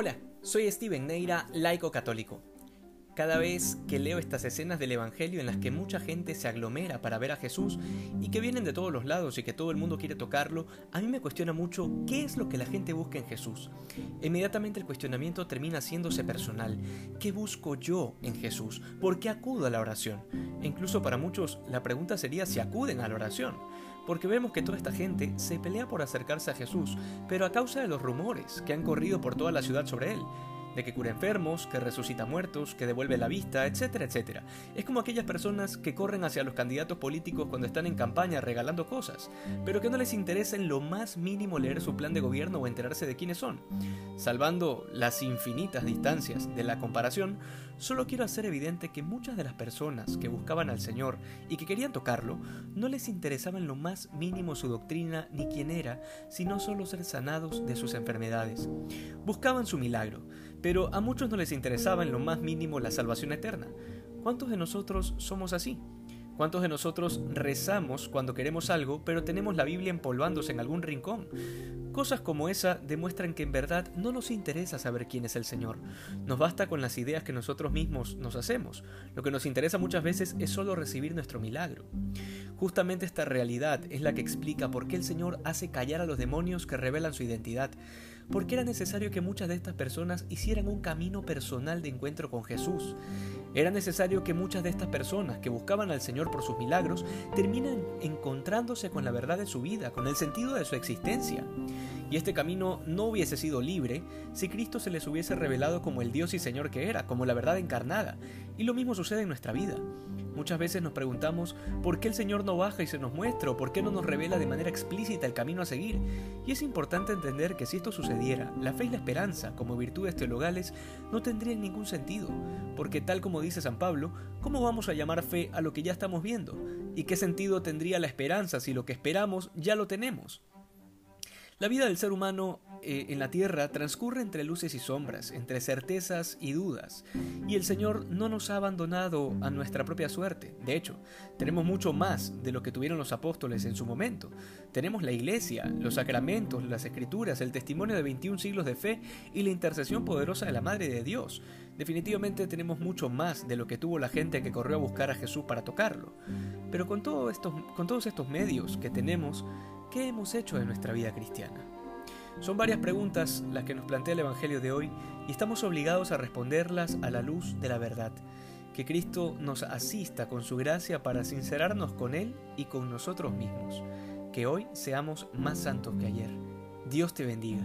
Hola, soy Steven Neira, laico católico. Cada vez que leo estas escenas del Evangelio en las que mucha gente se aglomera para ver a Jesús y que vienen de todos los lados y que todo el mundo quiere tocarlo, a mí me cuestiona mucho qué es lo que la gente busca en Jesús. Inmediatamente el cuestionamiento termina haciéndose personal. ¿Qué busco yo en Jesús? ¿Por qué acudo a la oración? E incluso para muchos la pregunta sería si acuden a la oración porque vemos que toda esta gente se pelea por acercarse a Jesús, pero a causa de los rumores que han corrido por toda la ciudad sobre él de que cura enfermos, que resucita muertos, que devuelve la vista, etcétera, etcétera. Es como aquellas personas que corren hacia los candidatos políticos cuando están en campaña regalando cosas, pero que no les interesa en lo más mínimo leer su plan de gobierno o enterarse de quiénes son. Salvando las infinitas distancias de la comparación, solo quiero hacer evidente que muchas de las personas que buscaban al Señor y que querían tocarlo, no les interesaba en lo más mínimo su doctrina ni quién era, sino solo ser sanados de sus enfermedades. Buscaban su milagro, pero a muchos no les interesaba en lo más mínimo la salvación eterna. ¿Cuántos de nosotros somos así? ¿Cuántos de nosotros rezamos cuando queremos algo, pero tenemos la Biblia empolvándose en algún rincón? Cosas como esa demuestran que en verdad no nos interesa saber quién es el Señor. Nos basta con las ideas que nosotros mismos nos hacemos. Lo que nos interesa muchas veces es solo recibir nuestro milagro. Justamente esta realidad es la que explica por qué el Señor hace callar a los demonios que revelan su identidad. Porque era necesario que muchas de estas personas hicieran un camino personal de encuentro con Jesús. Era necesario que muchas de estas personas que buscaban al Señor por sus milagros terminen encontrándose con la verdad de su vida, con el sentido de su existencia. Y este camino no hubiese sido libre si Cristo se les hubiese revelado como el Dios y Señor que era, como la verdad encarnada. Y lo mismo sucede en nuestra vida. Muchas veces nos preguntamos por qué el Señor no baja y se nos muestra o por qué no nos revela de manera explícita el camino a seguir. Y es importante entender que si esto sucediera, la fe y la esperanza como virtudes teologales no tendrían ningún sentido, porque tal como dice San Pablo, ¿cómo vamos a llamar fe a lo que ya estamos viendo? ¿Y qué sentido tendría la esperanza si lo que esperamos ya lo tenemos? La vida del ser humano eh, en la tierra transcurre entre luces y sombras, entre certezas y dudas, y el Señor no nos ha abandonado a nuestra propia suerte. De hecho, tenemos mucho más de lo que tuvieron los apóstoles en su momento. Tenemos la iglesia, los sacramentos, las escrituras, el testimonio de 21 siglos de fe y la intercesión poderosa de la Madre de Dios. Definitivamente tenemos mucho más de lo que tuvo la gente que corrió a buscar a Jesús para tocarlo. Pero con, con todos estos medios que tenemos, ¿Qué hemos hecho de nuestra vida cristiana? Son varias preguntas las que nos plantea el Evangelio de hoy y estamos obligados a responderlas a la luz de la verdad. Que Cristo nos asista con su gracia para sincerarnos con Él y con nosotros mismos. Que hoy seamos más santos que ayer. Dios te bendiga.